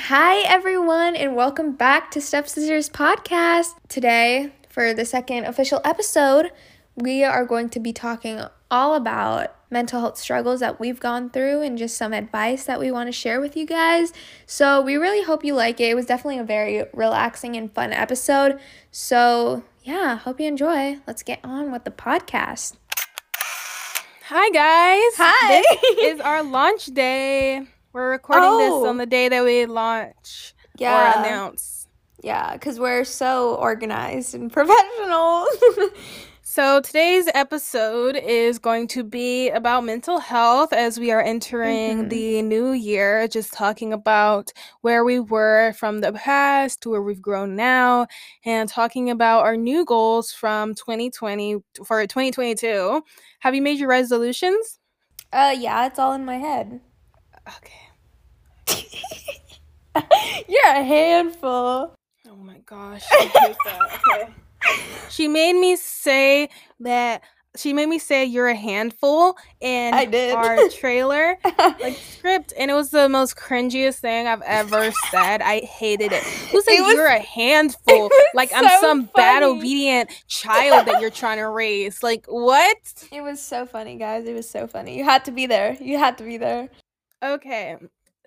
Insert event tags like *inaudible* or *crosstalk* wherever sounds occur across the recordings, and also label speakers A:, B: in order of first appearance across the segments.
A: Hi, everyone, and welcome back to Step Sisters Podcast. Today, for the second official episode, we are going to be talking all about mental health struggles that we've gone through and just some advice that we want to share with you guys. So, we really hope you like it. It was definitely a very relaxing and fun episode. So, yeah, hope you enjoy. Let's get on with the podcast.
B: Hi, guys.
A: Hi.
B: This is our launch day. We're recording
A: Oh.
B: this on the day that we launch
A: Yeah.
B: or announce.
A: Yeah, because we're so organized and *laughs* professional. *laughs*
B: So today's episode is going to be about mental health as we are entering
A: Mhm.
B: the new year, just talking about where we were from the past to where we've grown now, and talking about our new goals from 2020 for 2022. Have you made your resolutions?
A: uh, yeah, it's all in my head.
B: Okay. *laughs*
A: You're a handful.
B: Oh my gosh. I hate that. Okay. She made me say that she made me say you're a handful in
A: I did.
B: our *laughs* trailer like script and it was the most cringiest thing I've ever said. I hated it. Who said
A: was-
B: you're a *laughs* handful? Like I'm
A: so
B: some bad obedient child that you're trying to raise. Like what?
A: It was so funny, guys. It was so funny. You had to be there. You had to be there.
B: Okay.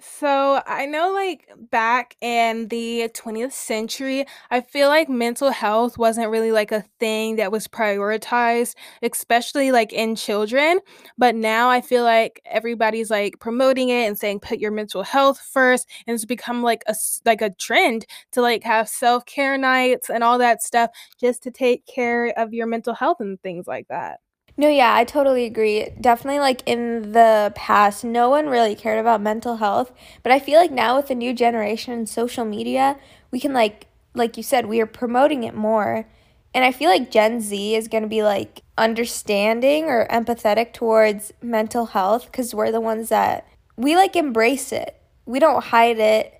B: So I know like back in the 20th century, I feel like mental health wasn't really like a thing that was prioritized, especially like in children. But now I feel like everybody's like promoting it and saying put your mental health first, and it's become like a like a trend to like have self-care nights and all that stuff just to take care of your mental health and things like that.
A: No, yeah, I totally agree. Definitely, like in the past, no one really cared about mental health. But I feel like now with the new generation and social media, we can, like, like you said, we are promoting it more. And I feel like Gen Z is going to be like understanding or empathetic towards mental health because we're the ones that we like embrace it. We don't hide it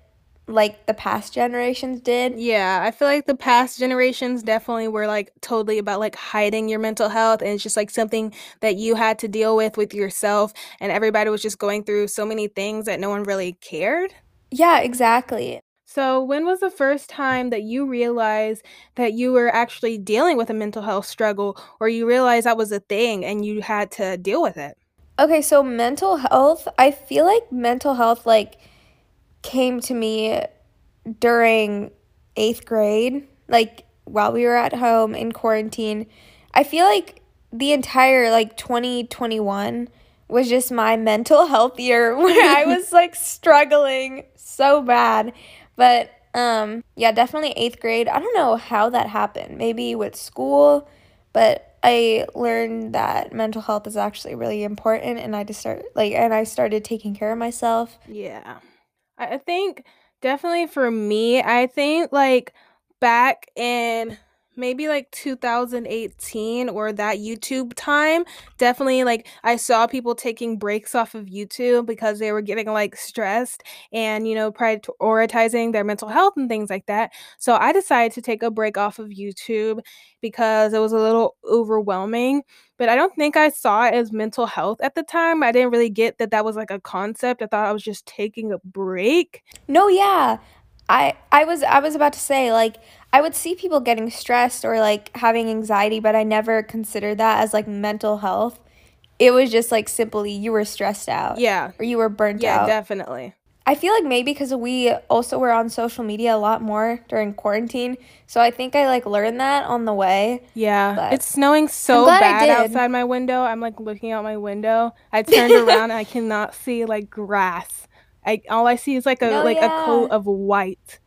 A: like the past generations did.
B: Yeah, I feel like the past generations definitely were like totally about like hiding your mental health and it's just like something that you had to deal with with yourself and everybody was just going through so many things that no one really cared.
A: Yeah, exactly.
B: So, when was the first time that you realized that you were actually dealing with a mental health struggle or you realized that was a thing and you had to deal with it?
A: Okay, so mental health, I feel like mental health like came to me during 8th grade, like while we were at home in quarantine. I feel like the entire like 2021 was just my mental health year *laughs* where I was *laughs* like struggling so bad. But um yeah, definitely 8th grade. I don't know how that happened. Maybe with school, but I learned that mental health is actually really important and I just start like and I started taking care of myself.
B: Yeah. I think definitely for me, I think like back in maybe like 2018 or that YouTube time, definitely like I saw people taking breaks off of YouTube because they were getting like stressed and, you know, prioritizing their mental health and things like that. So I decided to take a break off of YouTube because it was a little overwhelming but I don't think I saw it as mental health at the time. I didn't really get that that was like a concept. I thought I was just taking a break.
A: No, yeah. I I was I was about to say like I would see people getting stressed or like having anxiety, but I never considered that as like mental health. It was just like simply you were stressed out
B: Yeah.
A: or you were burnt
B: Yeah,
A: out.
B: definitely.
A: I feel like maybe because we also were on social media a lot more during quarantine, so I think I like learned that on the way.
B: Yeah.
A: But
B: it's snowing so bad outside my window. I'm like looking out my window. I turned *laughs* around and I cannot see like grass. I all I see is like a
A: No,
B: like
A: yeah.
B: a coat of white.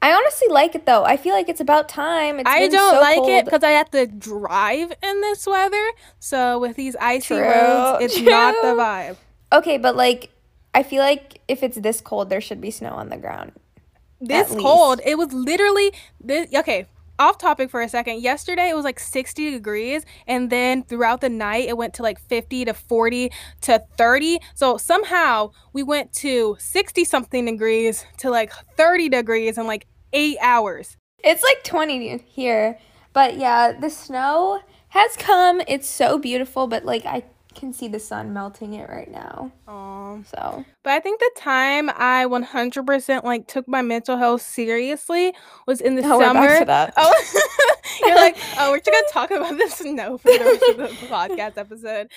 A: I honestly like it though. I feel like it's about time. It's
B: I don't
A: so
B: like it because I have to drive in this weather. So with these icy
A: True,
B: roads, it's *laughs* not the vibe.
A: Okay, but like I feel like if it's this cold, there should be snow on the ground.
B: this cold. It was literally this. Okay, off topic for a second. Yesterday it was like 60 degrees, and then throughout the night it went to like 50 to 40 to 30. So somehow we went to 60 something degrees to like 30 degrees in like eight hours.
A: It's like 20 here. But yeah, the snow has come. It's so beautiful, but like I can see the sun melting it right now.
B: Aw.
A: So
B: But I think the time I 100% like took my mental health seriously was in the
A: Oh, we're back
B: summer.
A: to that. *laughs*
B: Oh, *laughs* you're like, oh, we're just gonna talk about this. *laughs* No, for the rest of the podcast episode.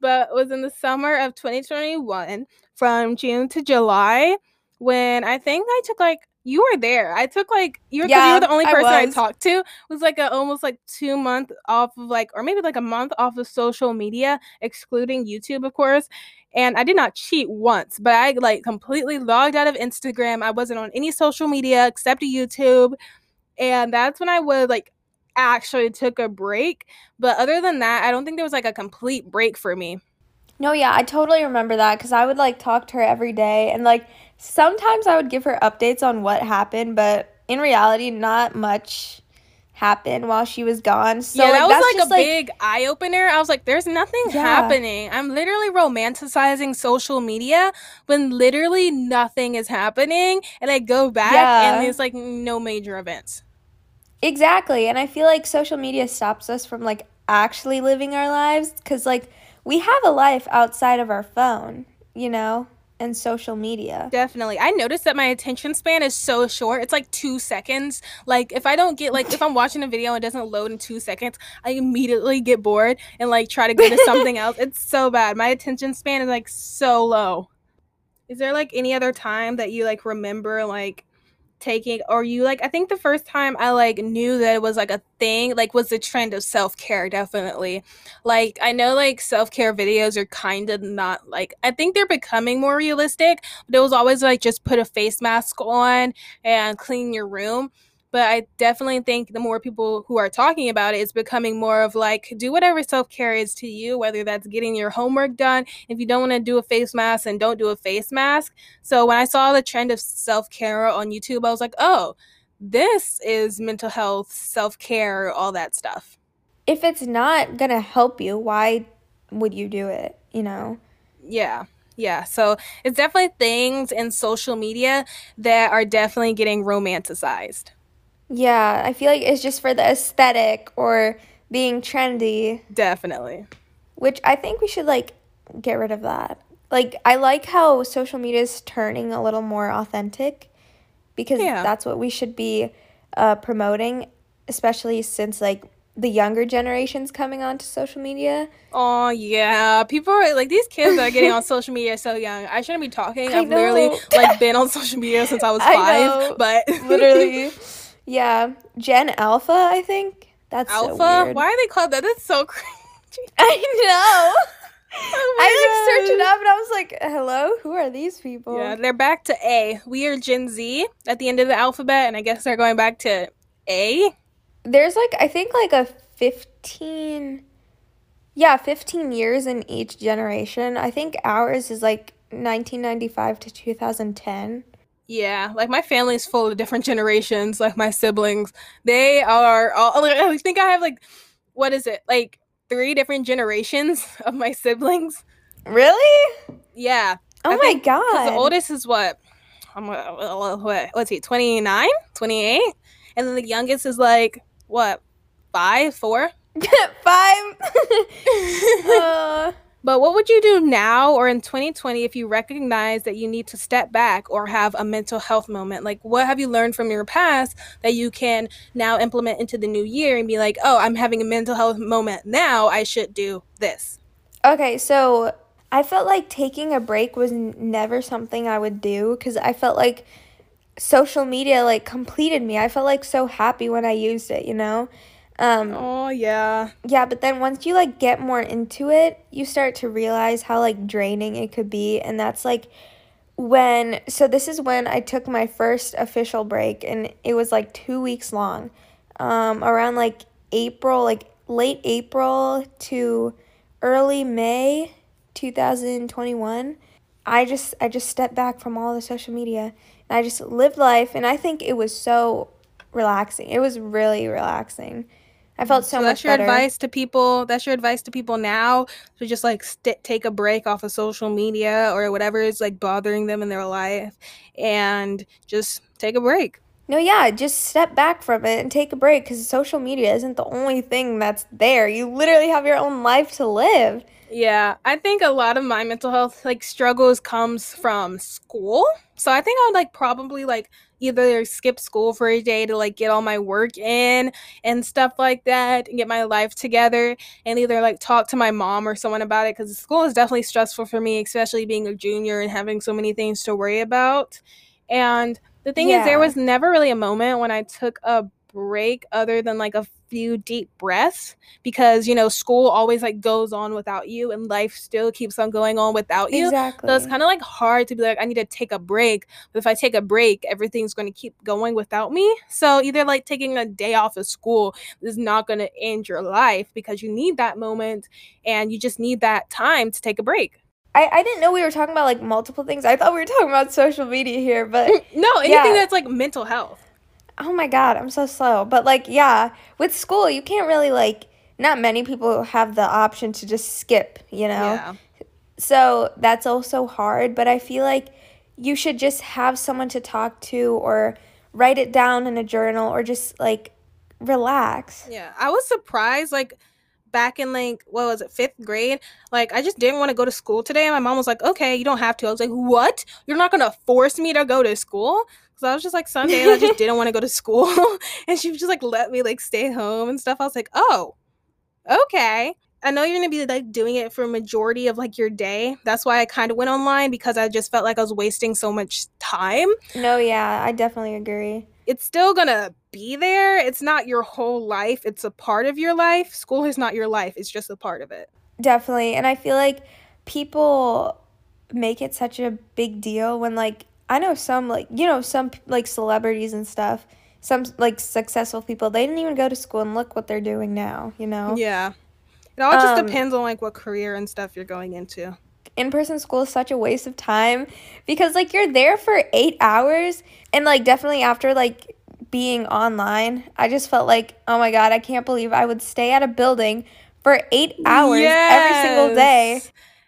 B: But it was in the summer of 2021, from June to July, when I think I took like you were there. I took like you were, 'cause you were the only person I,
A: was.
B: talked to. It was like a almost like two month off of like, or maybe like a month off of social media, excluding YouTube, of course and I did not cheat once, but I like completely logged out of Instagram. I wasn't on any social media except YouTube, and that's when I would like actually took a break. But other than that, I don't think there was like a complete break for me.
A: No, yeah, I totally remember that because I would like talk to her every day and like sometimes I would give her updates on what happened, but in reality, not much happened while she was gone. So
B: yeah, that
A: like,
B: was like a big eye opener. I was like, "There's nothing
A: Yeah.
B: happening." I'm literally romanticizing social media when literally nothing is happening, and I go back
A: Yeah.
B: and there's like no major events.
A: Exactly. And I feel like social media stops us from like actually living our lives because like we have a life outside of our phone, you know, and social media.
B: Definitely. I noticed that my attention span is so short. It's like two seconds. Like if I don't get like if I'm watching a video and it doesn't load in two seconds, I immediately get bored and like try to go to something else. It's so bad. My attention span is like so low. Is there like any other time that you like remember like taking or you like I think the first time I like knew that it was like a thing like was the trend of self-care definitely. Like I know like self-care videos are kind of not like I think they're becoming more realistic, but it was always like just put a face mask on and clean your room. But I definitely think the more people who are talking about it, it's becoming more of like do whatever self care is to you, whether that's getting your homework done. If you don't want to do a face mask, and don't do a face mask. So when I saw the trend of self care on YouTube, I was like, oh, this is mental health, self care, all that stuff.
A: If it's not gonna help you, why would you do it, you know?
B: Yeah. Yeah. So it's definitely things in social media that are definitely getting romanticized.
A: Yeah, I feel like it's just for the aesthetic or being trendy,
B: Definitely.
A: which I think we should like get rid of that. Like I like how social media is turning a little more authentic because
B: Yeah.
A: that's what we should be uh, promoting, especially since like the younger generation's coming onto social media.
B: Oh yeah, people are like these kids are getting on *laughs* social media so young. I shouldn't be talking.
A: I
B: I've literally like been on social media since I was *laughs*
A: I
B: five.
A: know.
B: But *laughs*
A: Literally. Yeah. Gen Alpha, I think. That's so
B: Alpha.
A: weird.
B: Why are they called that? That's so *laughs* cringy. *laughs*
A: I know.
B: Oh
A: I like searched it up and I was like, hello? Who are these people?
B: Yeah, they're back to A. We are Gen Z at the end of the alphabet, and I guess they're going back to A.
A: There's like, I think like a 15, yeah, 15 years in each generation. I think ours is like 1995 to 2010.
B: Yeah, like my family's full of different generations. Like my siblings, they are all. like, I think I have like, what is it? Like three different generations *laughs* of my siblings.
A: Really?
B: Yeah,
A: Oh
B: I
A: my
B: think-
A: god.
B: The oldest is what? I'm uh, what? Let's see, 29, 28, and then the youngest is like what? Five, four. *laughs*
A: Five. *laughs* Uh,
B: But what would you do now or in 2020 if you recognize that you need to step back or have a mental health moment? Like, what have you learned from your past that you can now implement into the new year and be like, oh, I'm having a mental health moment now. I should do this.
A: okay, so I felt like taking a break was never something I would do because I felt like social media like completed me. I felt like so happy when I used it, you know? Um,
B: Oh, yeah.
A: Yeah, but then once you like get more into it, you start to realize how like draining it could be. And that's like when, so this is when I took my first official break and it was like two weeks long. Um, around like April, like late April to early May 2021. I just I just stepped back from all the social media and I just lived life and I think it was so relaxing. It was really relaxing. I felt so,
B: So
A: much
B: that's your
A: better.
B: advice to people. That's your advice to people now to just like st- take a break off of social media or whatever is like bothering them in their life and just take a break.
A: No, yeah, just step back from it and take a break because social media isn't the only thing that's there. You literally have your own life to live.
B: Yeah, I think a lot of my mental health like struggles comes from school. So I think I would like probably like either skip school for a day to like get all my work in and stuff like that and get my life together and either like talk to my mom or someone about it because school is definitely stressful for me, especially being a junior and having so many things to worry about. And the thing yeah. is, there was never really a moment when I took a break other than like a few deep breaths because you know school always like goes on without you and life still keeps on going on without you
A: exactly
B: so it's kind of like hard to be like i need to take a break but if i take a break everything's going to keep going without me so either like taking a day off of school is not going to end your life because you need that moment and you just need that time to take a break
A: I, I didn't know we were talking about like multiple things. I thought we were talking about social media here, but *laughs*
B: no, anything yeah. that's like mental health.
A: Oh my god, I'm so slow. But like, yeah, with school, you can't really like. Not many people have the option to just skip, you know. Yeah. So that's also hard. But I feel like you should just have someone to talk to, or write it down in a journal, or just like relax.
B: Yeah, I was surprised. Like back in like what was it fifth grade like i just didn't want to go to school today and my mom was like okay you don't have to i was like what you're not gonna force me to go to school because I was just like Sunday and I just *laughs* didn't want to go to school. *laughs* and she was just like let me like stay home and stuff. I was like, oh, okay. I know you're gonna be like doing it for a majority of like your day. That's why I kind of went online because I just felt like I was wasting so much time.
A: No, yeah, I definitely agree.
B: It's still gonna be there. It's not your whole life. It's a part of your life. School is not your life. It's just a part of it.
A: Definitely. And I feel like people make it such a big deal when like I know some like you know some like celebrities and stuff. Some like successful people they didn't even go to school and look what they're doing now. You know.
B: Yeah. It all just um, depends on like what career and stuff you're going into.
A: In person school is such a waste of time because like you're there for eight hours and like definitely after like being online, I just felt like, oh my god, I can't believe I would stay at a building for eight hours yes. every single day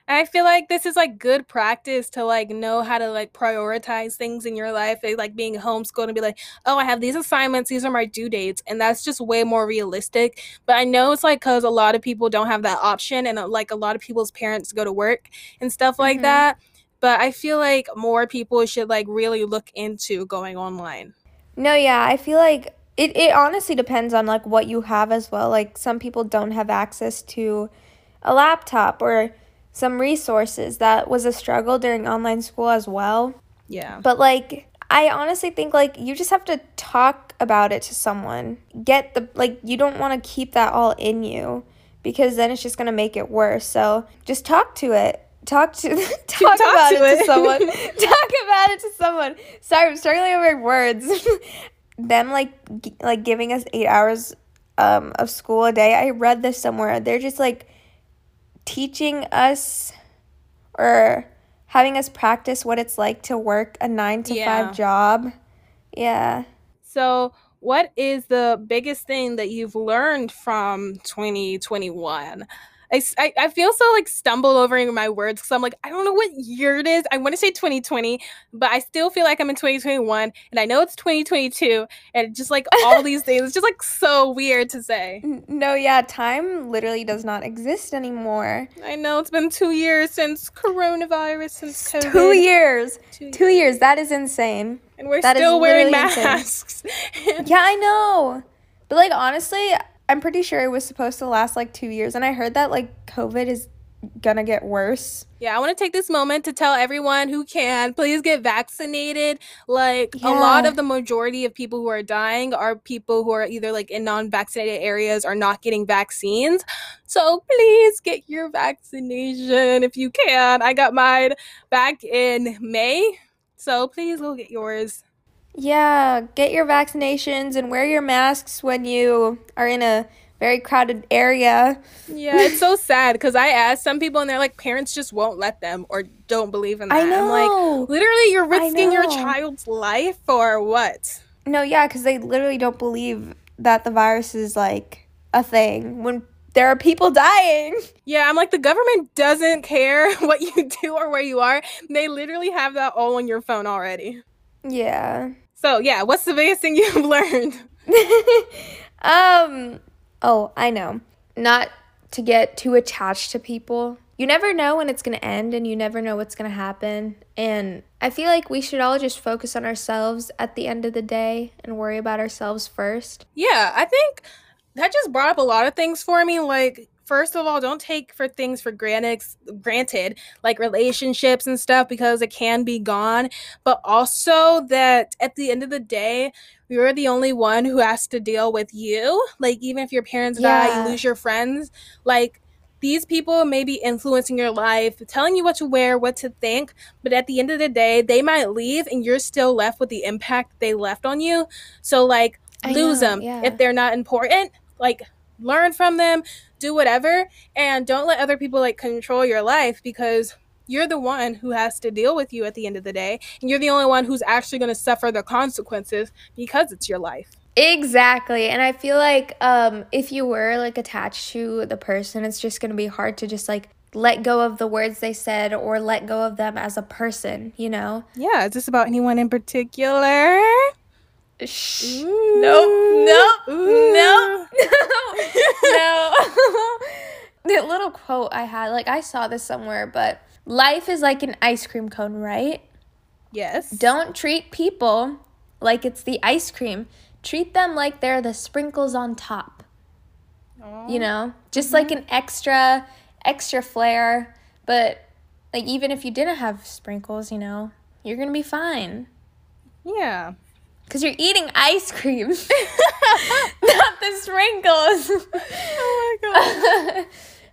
B: and I feel like this is like good practice to like know how to like prioritize things in your life. Like being homeschooled and be like, oh, I have these assignments, these are my due dates. And that's just way more realistic. But I know it's like because a lot of people don't have that option and uh, like a lot of people's parents go to work and stuff like mm-hmm. that. But I feel like more people should like really look into going online.
A: No, yeah. I feel like it, it honestly depends on like what you have as well. Like some people don't have access to a laptop or some resources. That was a struggle during online school as well.
B: Yeah.
A: But like I honestly think like you just have to talk about it to someone. Get the like you don't want to keep that all in you because then it's just going to make it worse. So, just talk to it. Talk to *laughs* talk, *laughs* talk about to it, it to someone. *laughs* talk about it to someone. Sorry, I'm struggling over words. Them like g- like giving us 8 hours um of school a day. I read this somewhere. They're just like teaching us or having us practice what it's like to work a nine to yeah. five job. Yeah.
B: So, what is the biggest thing that you've learned from 2021? I, I, I feel so like stumbled over my words because I'm like, I don't know what year it is. I want to say 2020, but I still feel like I'm in 2021 and I know it's 2022 and just like all these things, it's just like so weird to say.
A: No, yeah, time literally does not exist anymore.
B: I know it's been two years since coronavirus, since
A: COVID. Two years. Two years. Two years. That is insane.
B: And we're that still wearing masks. *laughs*
A: yeah, I know. But like honestly, I'm pretty sure it was supposed to last like two years, and I heard that like COVID is gonna get worse.
B: Yeah, I want to take this moment to tell everyone who can please get vaccinated. Like yeah. a lot of the majority of people who are dying are people who are either like in non-vaccinated areas or not getting vaccines. So please get your vaccination if you can. I got mine back in May. So please go get yours.
A: Yeah, get your vaccinations and wear your masks when you are in a very crowded area.
B: Yeah, it's so sad because I asked some people and they're like, parents just won't let them or don't believe in that. I know. I'm like, literally, you're risking your child's life or what?
A: No, yeah, because they literally don't believe that the virus is like a thing when there are people dying.
B: Yeah, I'm like, the government doesn't care *laughs* what you do or where you are. They literally have that all on your phone already.
A: Yeah.
B: So yeah, what's the biggest thing *laughs* you've learned? *laughs*
A: um. Oh, I know. Not to get too attached to people. You never know when it's going to end and you never know what's going to happen. And I feel like we should all just focus on ourselves at the end of the day and worry about ourselves first.
B: Yeah, I think that just brought up a lot of things for me. Like, first of all, don't take for things for granted, granted, like relationships and stuff, because it can be gone. But also that at the end of the day, you're the only one who has to deal with you. Like, even if your parents yeah. die, you lose your friends. Like, these people may be influencing your life, telling you what to wear, what to think, but at the end of the day, they might leave and you're still left with the impact they left on you. So, like, I lose know, them yeah. if they're not important. Like, learn from them, do whatever, and don't let other people like control your life because you're the one who has to deal with you at the end of the day, and you're the only one who's actually going to suffer the consequences because it's your life.
A: Exactly. And I feel like um if you were like attached to the person, it's just going to be hard to just like let go of the words they said or let go of them as a person, you know?
B: Yeah, is this about anyone in particular?
A: Shh. Nope. Nope. Nope. no. *laughs* *laughs* the little quote I had, like I saw this somewhere, but life is like an ice cream cone, right?
B: Yes.
A: Don't treat people like it's the ice cream. Treat them like they're the sprinkles on top. Aww. You know, just mm-hmm. like an extra extra flair, but like even if you didn't have sprinkles, you know, you're going to be fine.
B: Yeah.
A: Because you're eating ice cream, *laughs* not the sprinkles. *laughs* Oh my god.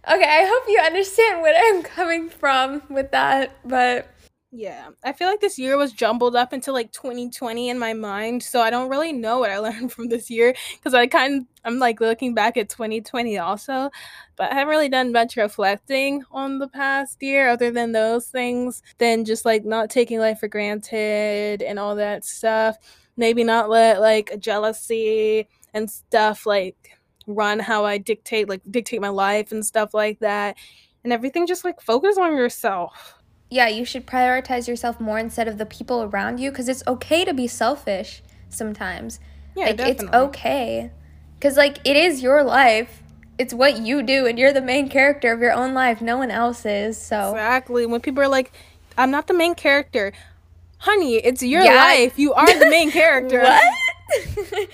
A: *laughs* okay, I hope you understand where I'm coming from with that, but.
B: Yeah, I feel like this year was jumbled up into like 2020 in my mind, so I don't really know what I learned from this year because I kind of I'm like looking back at 2020 also, but I haven't really done much reflecting on the past year other than those things, than just like not taking life for granted and all that stuff maybe not let like jealousy and stuff like run how I dictate like dictate my life and stuff like that and everything just like focus on yourself.
A: Yeah, you should prioritize yourself more instead of the people around you cuz it's okay to be selfish sometimes. Yeah, like definitely. it's okay. Cuz like it is your life. It's what you do and you're the main character of your own life. No one else is. So
B: Exactly. When people are like I'm not the main character honey, it's your yeah. life. You are the main *laughs* character.
A: what? *laughs*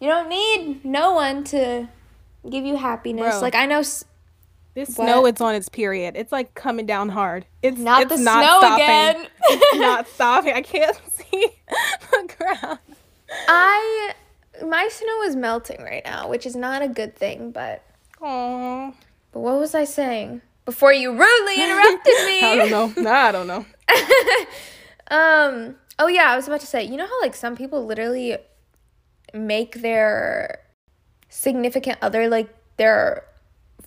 A: you don't need no one to give you happiness. Bro, like I know. S-
B: this what? snow, it's on its period. It's like coming down hard. It's not it's the not snow stopping. again. *laughs* it's not stopping. I can't see the ground.
A: I my snow is melting right now, which is not a good thing. But
B: Aww.
A: But what was I saying before you rudely interrupted me?
B: I don't know. Nah, I don't know.
A: Um. Oh yeah, I was about to say. You know how like some people literally make their significant other like their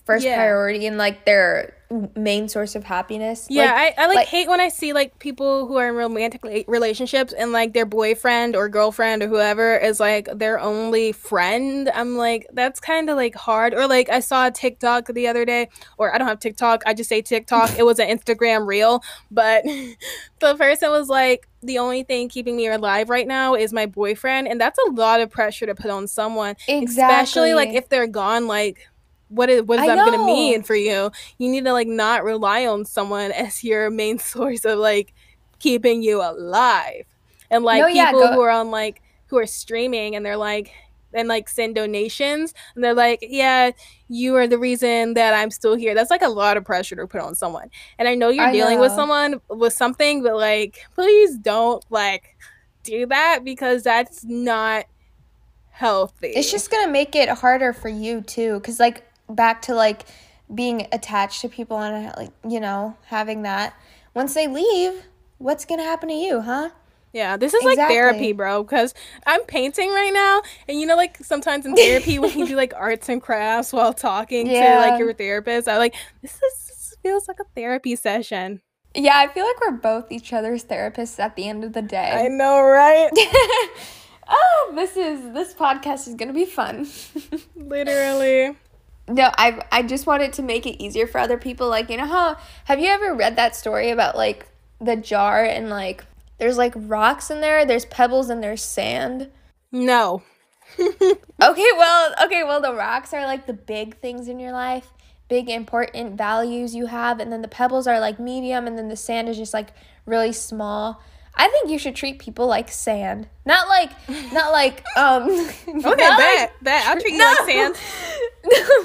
A: first yeah. priority and like their main source of happiness.
B: Yeah, like, I, I like, like, hate when I see like people who are in romantic relationships and like their boyfriend or girlfriend or whoever is like their only friend. I'm like, that's kind of like hard. Or like I saw a TikTok the other day, or I don't have TikTok, I just say TikTok. it was an Instagram reel, but *laughs* the person was like, the only thing keeping me alive right now is my boyfriend. And that's a lot of pressure to put on someone. Exactly. Especially like if they're gone, like what is what is I that going to mean for you? You need to like not rely on someone as your main *laughs* source of like keeping you alive. And like no, people yeah, who are on like who are streaming and they're like and like send donations and they're like, "Yeah, you are the reason that I'm still here." That's like a lot of pressure to put on someone. And I know you're I dealing know. with someone with something, but like please don't like do that because that's not healthy.
A: It's just going to make it harder for you too cuz like back to like being attached to people and like you know having that. Once they leave what's gonna happen to you huh?
B: Yeah this is exactly. like therapy bro because i'm painting right now and you know like sometimes in therapy when you do like *laughs* arts and crafts while talking yeah. to like your therapist i like this is this feels like a therapy session.
A: Yeah i feel like we're both each other's therapists at the end of the day.
B: I know right? *laughs*
A: Oh this is this podcast is gonna be fun. *laughs*
B: Literally
A: no, I I just wanted to make it easier for other people. Like, you know how have you ever read that story about like the jar and like There's like rocks in there, there's pebbles, and there's sand.
B: No. *laughs*
A: okay, well, okay, well, the rocks are like the big things in your life, big important values you have, and then the pebbles are like medium, and then the sand is just like really small. I think you should treat people like sand, not like, not like, um. *laughs* *laughs*
B: okay, bet, like, bet. I'll treat you no. like sand. *laughs*
A: no,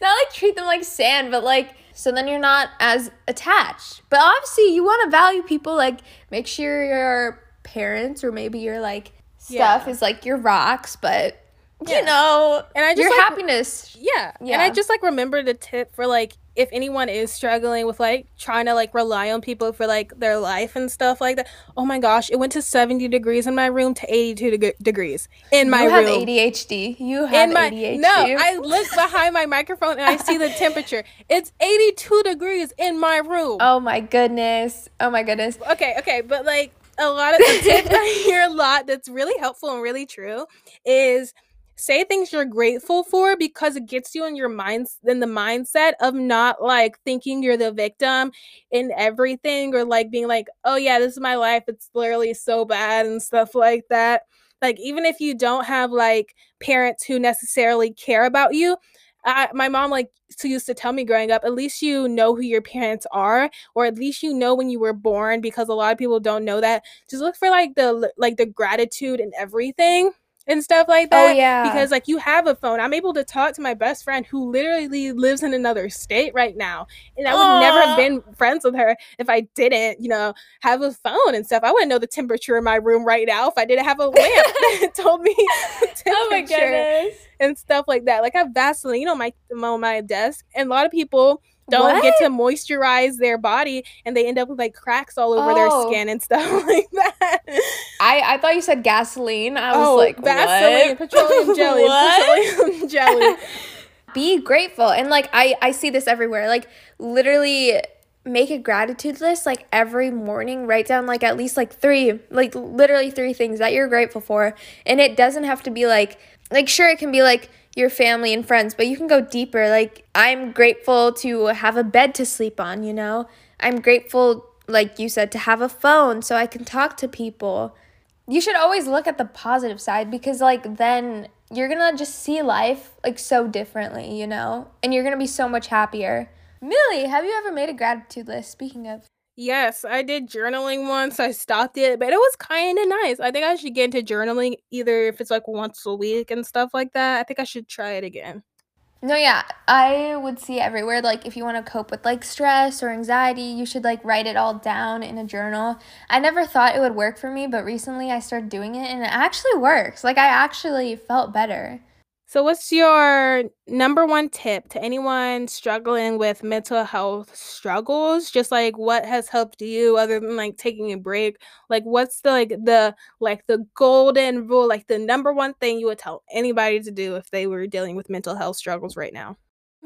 A: not like treat them like sand, but like so then you're not as attached. But obviously, you want to value people. Like, make sure your parents or maybe your like stuff yeah. is like your rocks, but yeah. you know, and I just your like, happiness.
B: Yeah. yeah. And I just like remember the tip for like if anyone is struggling with like trying to like rely on people for like their life and stuff like that. Oh my gosh, it went to 70 degrees in my room to 82 de- degrees in my
A: you
B: room.
A: You have ADHD. You have in my, ADHD.
B: No, I look behind my microphone and I see the temperature. It's 82 degrees in my room.
A: Oh my goodness. Oh my goodness.
B: Okay, okay, but like a lot of the tips *laughs* I hear a lot that's really helpful and really true is say things you're grateful for because it gets you in your mind in the mindset of not like thinking you're the victim in everything or like being like oh yeah this is my life. It's literally so bad and stuff like that. Like even if you don't have like parents who necessarily care about you I, my mom like used to tell me growing up at least you know who your parents are or at least you know when you were born because a lot of people don't know that. Just look for like the like the gratitude and everything and stuff like oh,
A: that. Oh yeah.
B: Because like you have a phone. I'm able to talk to my best friend who literally lives in another state right now. And I would Aww. never have been friends with her if I didn't, you know, have a phone and stuff. I wouldn't know the temperature in my room right now if I didn't have a lamp *laughs* that *laughs* told me *laughs*
A: oh my goodness.
B: and stuff like that. Like I have Vaseline on my on my desk. And a lot of people don't what? get to moisturize their body and they end up with like cracks all over oh. their skin and stuff *laughs* like that.
A: I, I thought you said gasoline. I was oh, like, Vaseline, *laughs*
B: what? petroleum *laughs* jelly, petroleum jelly.
A: Be grateful. And like I, I see this everywhere. Like literally make a gratitude list like every morning write down like at least like three like literally three things that you're grateful for and it doesn't have to be like like sure it can be like your family and friends, but you can go deeper. Like, I'm grateful to have a bed to sleep on, you know? I'm grateful, like you said, to have a phone so I can talk to people. You should always look at the positive side because, like, then you're gonna just see life like so differently, you know? And you're gonna be so much happier. Millie, have you ever made a gratitude list? Speaking of.
B: Yes, I did journaling once. I stopped it, but it was kind of nice. I think I should get into journaling either if it's like once a week and stuff like that. I think I should try it again.
A: No, yeah, I would see everywhere. Like, if you want to cope with like stress or anxiety, you should like write it all down in a journal. I never thought it would work for me, but recently I started doing it and it actually works. Like, I actually felt better.
B: So, what's your number one tip to anyone struggling with mental health struggles? Just like what has helped you other than like taking a break? Like, what's the like the like the golden rule? Like the number one thing you would tell anybody to do if they were dealing with mental health struggles right now?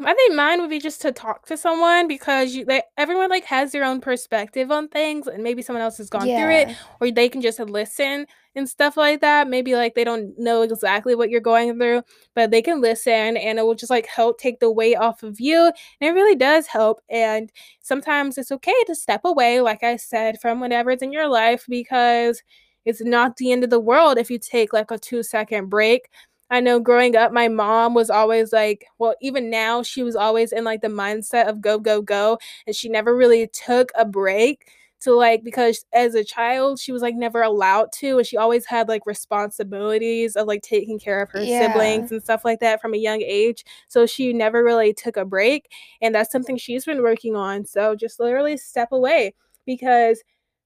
B: I think mine would be just to talk to someone because you like everyone like has their own perspective on things and maybe someone else has gone yeah. through it or they can just listen and stuff like that. Maybe like they don't know exactly what you're going through, but they can listen and it will just like help take the weight off of you. And it really does help. And sometimes it's okay to step away, like I said, from whatever's in your life because it's not the end of the world if you take like a two second break I know growing up, my mom was always like, well, even now, she was always in like the mindset of go, go, go. And she never really took a break to like, because as a child, she was like never allowed to. And she always had like responsibilities of like taking care of her yeah. siblings and stuff like that from a young age. So she never really took a break. And that's something she's been working on. So just literally step away because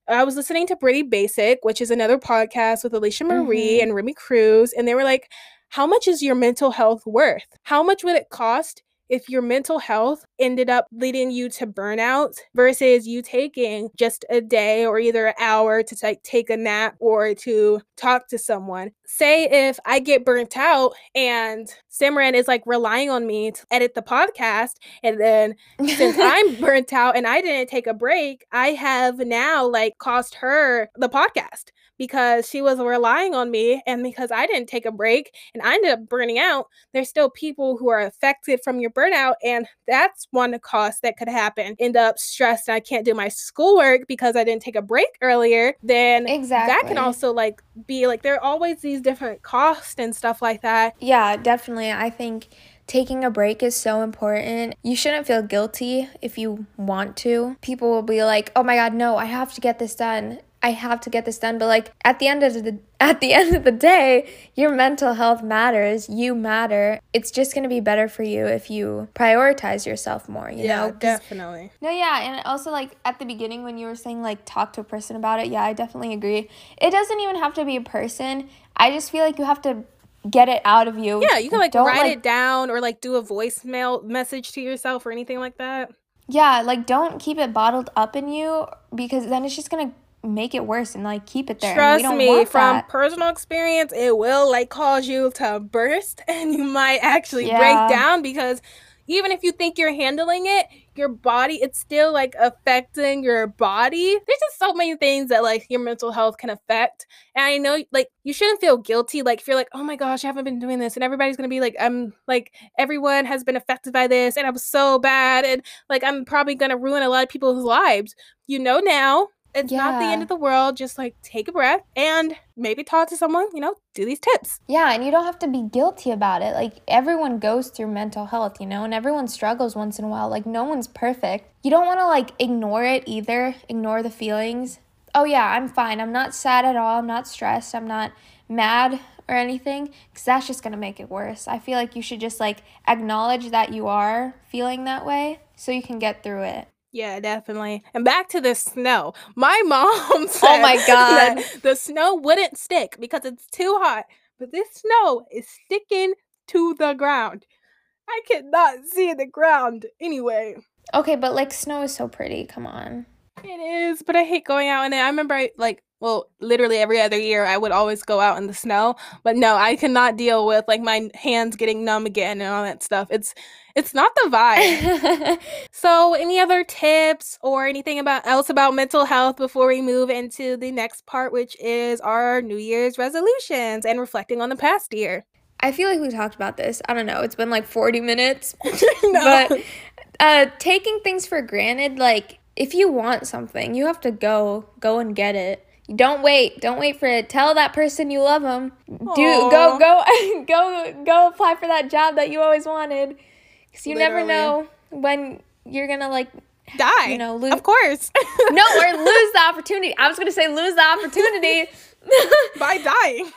B: I was listening to Pretty Basic, which is another podcast with Alisha Marie mm-hmm. and Remi Cruz, and they were like, how much is your mental health worth? How much would it cost if your mental health ended up leading you to burnout versus you taking just a day or either an hour to t- take a nap or to talk to someone. Say if I get burnt out and Simran is like relying on me to edit the podcast, and then since *laughs* I'm burnt out and I didn't take a break, I have now like cost her the podcast because she was relying on me and because I didn't take a break and I ended up burning out, there's still people who are affected from your burnout. And that's one cost that could happen. End up stressed and I can't do my schoolwork because I didn't take a break earlier. Then exactly. that can also like be like there are always these different costs and stuff like that.
A: Yeah, definitely. I think taking a break is so important. You shouldn't feel guilty if you want to. People will be like, "Oh my god, no, I have to get this done." I have to get this done, but like at the end of the at the *laughs* end of the day, your mental health matters. You matter. It's just going to be better for you if you prioritize yourself more, you
B: yeah,
A: know?
B: definitely.
A: No, yeah, and also like at the beginning when you were saying like talk to a person about it, yeah, I definitely agree. It doesn't even have to be a person. I just feel like you have to get it out of you.
B: Yeah, you can like Don't, write like, it down or like do a voicemail message to yourself or anything like that.
A: Yeah, like don't keep it bottled up in you because then it's just gonna make it worse and like keep it there.
B: Trust me, from that. personal experience, it will like cause you to burst *laughs* and you might actually yeah. break down because even if you think you're handling it, your body, it's still like affecting your body. There's just so many things that like your mental health can affect. And I know like you shouldn't feel guilty. Like if you're like, oh my gosh, I haven't been doing this, and everybody's gonna be like, I'm like everyone has been affected by this, and I'm so bad, and like I'm probably gonna ruin a lot of people's lives. You know now it's yeah. not the end of the world. Just like take a breath and maybe talk to someone, you know, do these tips.
A: Yeah, and you don't have to be guilty about it. Like everyone goes through mental health, you know, and everyone struggles once in a while. Like no one's perfect. You don't want to like ignore it either, ignore the feelings. Oh, yeah, I'm fine. I'm not sad at all. I'm not stressed. I'm not mad or anything because that's just going to make it worse. I feel like you should just like acknowledge that you are feeling that way so you can get through it.
B: Yeah, definitely. And back to the snow. My *laughs* mom said oh my God. the snow wouldn't stick because it's too hot. But this snow is sticking to the ground. I cannot see the ground anyway.
A: Okay, but like snow is so pretty. Come on.
B: It is, but I hate going out in it. I remember I, like well, literally every other year I would always go out in the snow. But no, I cannot deal with like my hands getting numb again and all that stuff. It's it's not the vibe. *laughs* so, any other tips or anything about else about mental health before we move into the next part, which is our New Year's resolutions and reflecting on the past year?
A: I feel like we talked about this. I don't know. It's been like 40 minutes. *laughs* no. But uh, taking things for granted, like if you want something, you have to go, go and get it. Don't wait. Don't wait for it. Tell that person you love them. Do go go *laughs* go go apply for that job that you always wanted. Cuz you Literally. never know when you're going to like
B: die. You know, lose Of course. *laughs*
A: no, or *laughs* lose the opportunity. I was going to say lose the opportunity
B: by dying.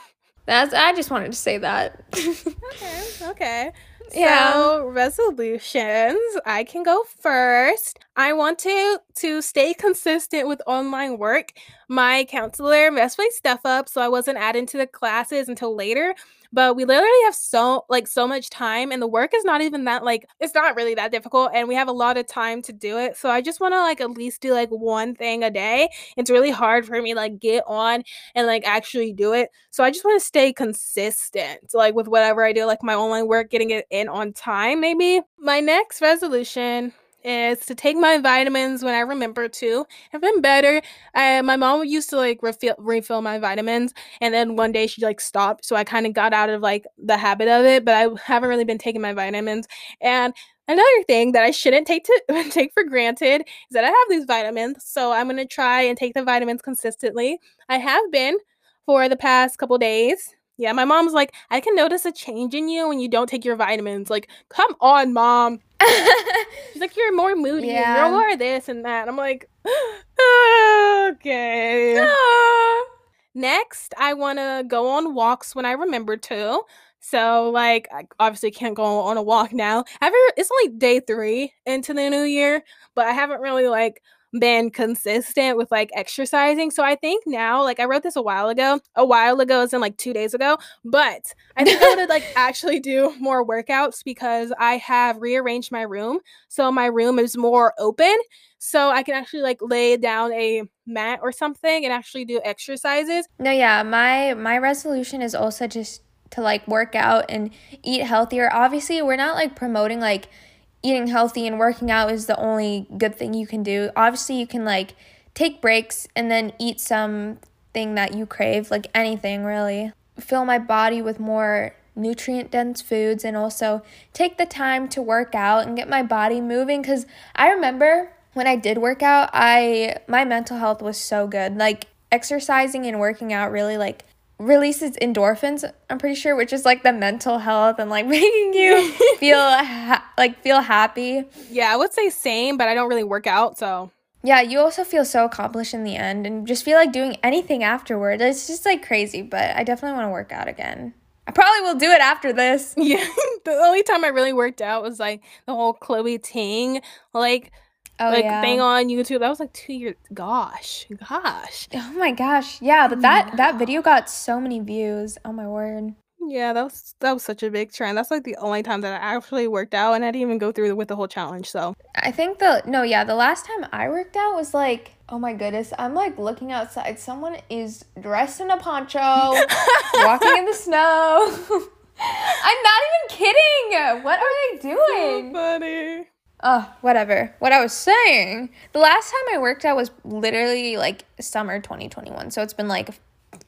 A: That's I just wanted to say that.
B: okay. Okay. Yeah. So resolutions, I can go first. I want to to stay consistent with online work. My counselor messed my stuff up, so I wasn't added to the classes until later but we literally have so like so much time and the work is not even that like it's not really that difficult and we have a lot of time to do it so i just want to like at least do like one thing a day. It's really hard for me like get on and like actually do it so i just want to stay consistent like with whatever i do like my online work getting it in on time maybe. My next resolution is to take my vitamins when I remember to. I've been better. I, my mom used to like refill refill my vitamins, and then one day she like stopped, so I kind of got out of like the habit of it. But I haven't really been taking my vitamins. And another thing that I shouldn't take to *laughs* take for granted is that I have these vitamins, so I'm gonna try and take the vitamins consistently. I have been for the past couple days. Yeah, my mom's like, I can notice a change in you when you don't take your vitamins. Like, come on, mom. She's like, you're more moody. Yeah. You're more this and that. I'm like, *gasps* okay. Next, I want to go on walks when I remember to. So, like, I obviously can't go on a walk now. Ever, it's only day three into the new year, but I haven't really like been consistent with like exercising. So I think now, like I wrote this a while ago, a while ago, as in like two days ago, but I think I would like *laughs* actually do more workouts because I have rearranged my room. So my room is more open. So I can actually like lay down a mat or something and actually do exercises.
A: No, yeah, my my resolution is also just to like work out and eat healthier. Obviously, we're not like promoting like eating healthy and working out is the only good thing you can do. Obviously, you can like take breaks and then eat something that you crave, like anything really. Fill my body with more nutrient dense foods and also take the time to work out and get my body moving cuz I remember when I did work out, I my mental health was so good. Like exercising and working out really like releases endorphins i'm pretty sure which is like the mental health and like *laughs* making you *laughs* feel ha- like feel happy
B: yeah i would say same but i don't really work out so
A: yeah you also feel so accomplished in the end and just feel like doing anything afterward it's just like crazy but i definitely want to work out again I probably will do it after this. *laughs*
B: Yeah. the only time I really worked out was like the whole Chloe Ting like oh, like yeah. thing on YouTube. That was like two years. Gosh, gosh.
A: Oh my gosh, yeah. But that that video got so many views. Oh my word.
B: Yeah, that was that was such a big trend. That's like the only time that I actually worked out, and I didn't even go through with the whole challenge. So
A: I think the no, yeah, the last time I worked out was like, oh my goodness, I'm like looking outside. Someone is dressed in a poncho, *laughs* walking in the snow. *laughs* I'm not even kidding. What are they doing?
B: So funny.
A: Oh, whatever. What I was saying, the last time I worked out was literally like summer 2021. So it's been like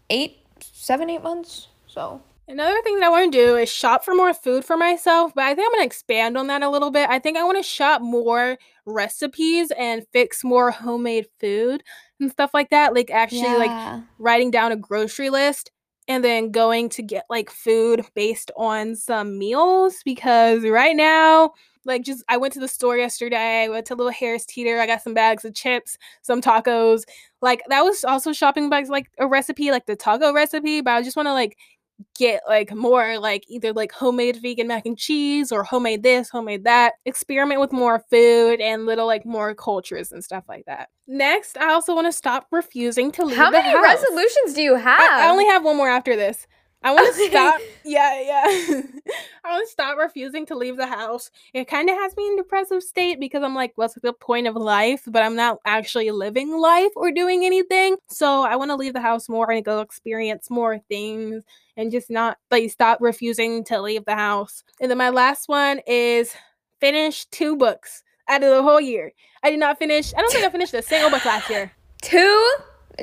A: eight, seven, eight months. So
B: Another thing that I want to do is shop for more food for myself, but I think I'm going to expand on that a little bit. I think I want to shop more recipes and fix more homemade food and stuff like that. Like actually yeah. like writing down a grocery list and then going to get like food based on some meals because right now like just I went to the store yesterday. I went to little Harris Teeter. I got some bags of chips, some tacos. Like that was also shopping bags like a recipe, like the taco recipe. But I just want to like get like more like either like homemade vegan mac and cheese or homemade this, homemade that. Experiment with more food and little like more cultures and stuff like that. Next, I also want to stop refusing to leave
A: How
B: many
A: resolutions do you have?
B: I, I only have one more after this. I want to *laughs* stop. Yeah, yeah. *laughs* I want to stop refusing to leave the house. It kind of has me in a depressive state because I'm like, what's the point of life? But I'm not actually living life or doing anything. So I want to leave the house more and go experience more things and just not like stop refusing to leave the house. And then my last one is finish two books out of the whole year. I did not finish. I don't think I finished a single book last year. *laughs*
A: Two?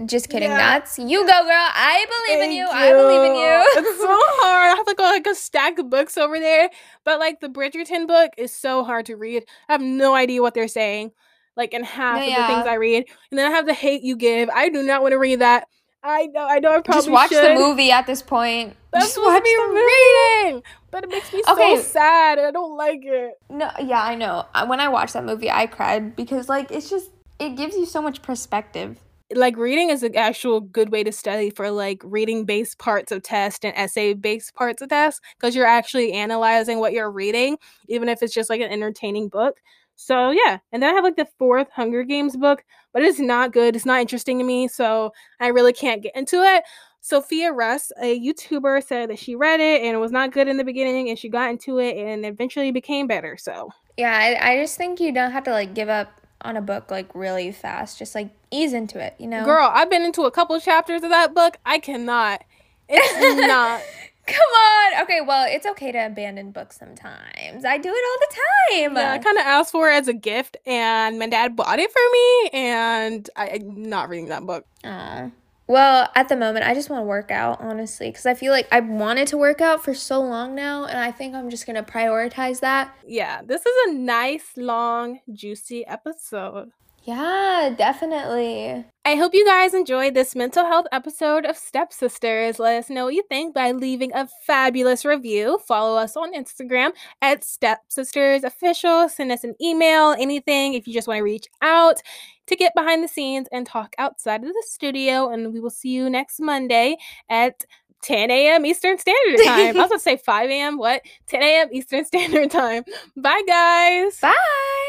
A: Just kidding. Yeah. That's you go, girl. I believe Thank in you. you. I believe in you.
B: it's so *laughs* hard. I have like, like a stack of books over there. But like the Bridgerton book is so hard to read. I have no idea what they're saying. Like in half no, of the things I read. And then I have the hate you give. I do not want to read that. I know, I know. I probably
A: just watch
B: should.
A: the movie at this point.
B: That's
A: just
B: watch me reading, but it makes me okay. so sad. I don't like it.
A: No, yeah, I know. When I watched that movie, I cried because like it's just it gives you so much perspective
B: like reading is an actual good way to study for like reading based parts of test and essay based parts of test because you're actually analyzing what you're reading even if it's just like an entertaining book. So yeah and then i have like the fourth hunger games book but it's not good it's not interesting to me so i really can't get into it. Sophia russ a youtuber said that she read it and it was not good in the beginning and she got into it and eventually became better so.
A: Yeah i, I just think you don't have to like give up on a book like really fast. Just like ease into it, you know?
B: Girl, I've been into a couple chapters of that book. I cannot. It's not. *laughs*
A: Come on. Okay, well, it's okay to abandon books sometimes. I do it all the time.
B: Yeah, I kind of asked for it as a gift, and my dad bought it for me, and I, am not reading that book.
A: Oh. Well, at the moment, I just want to work out, honestly, because I feel like I've wanted to work out for so long now, and I think I'm just going to prioritize that.
B: Yeah, this is a nice, long, juicy episode.
A: Yeah, definitely.
B: I hope you guys enjoyed this mental health episode of Stepsisters. Let us know what you think by leaving a fabulous review. Follow us on Instagram at Stepsisters Official. Send us an email, anything if you just want to reach out to get behind the scenes and talk outside of the studio. And we will see you next Monday at 10 a.m. Eastern Standard Time. I was *laughs* going to say 5 a.m. What? 10 a.m. Eastern Standard Time. Bye, guys.
A: Bye.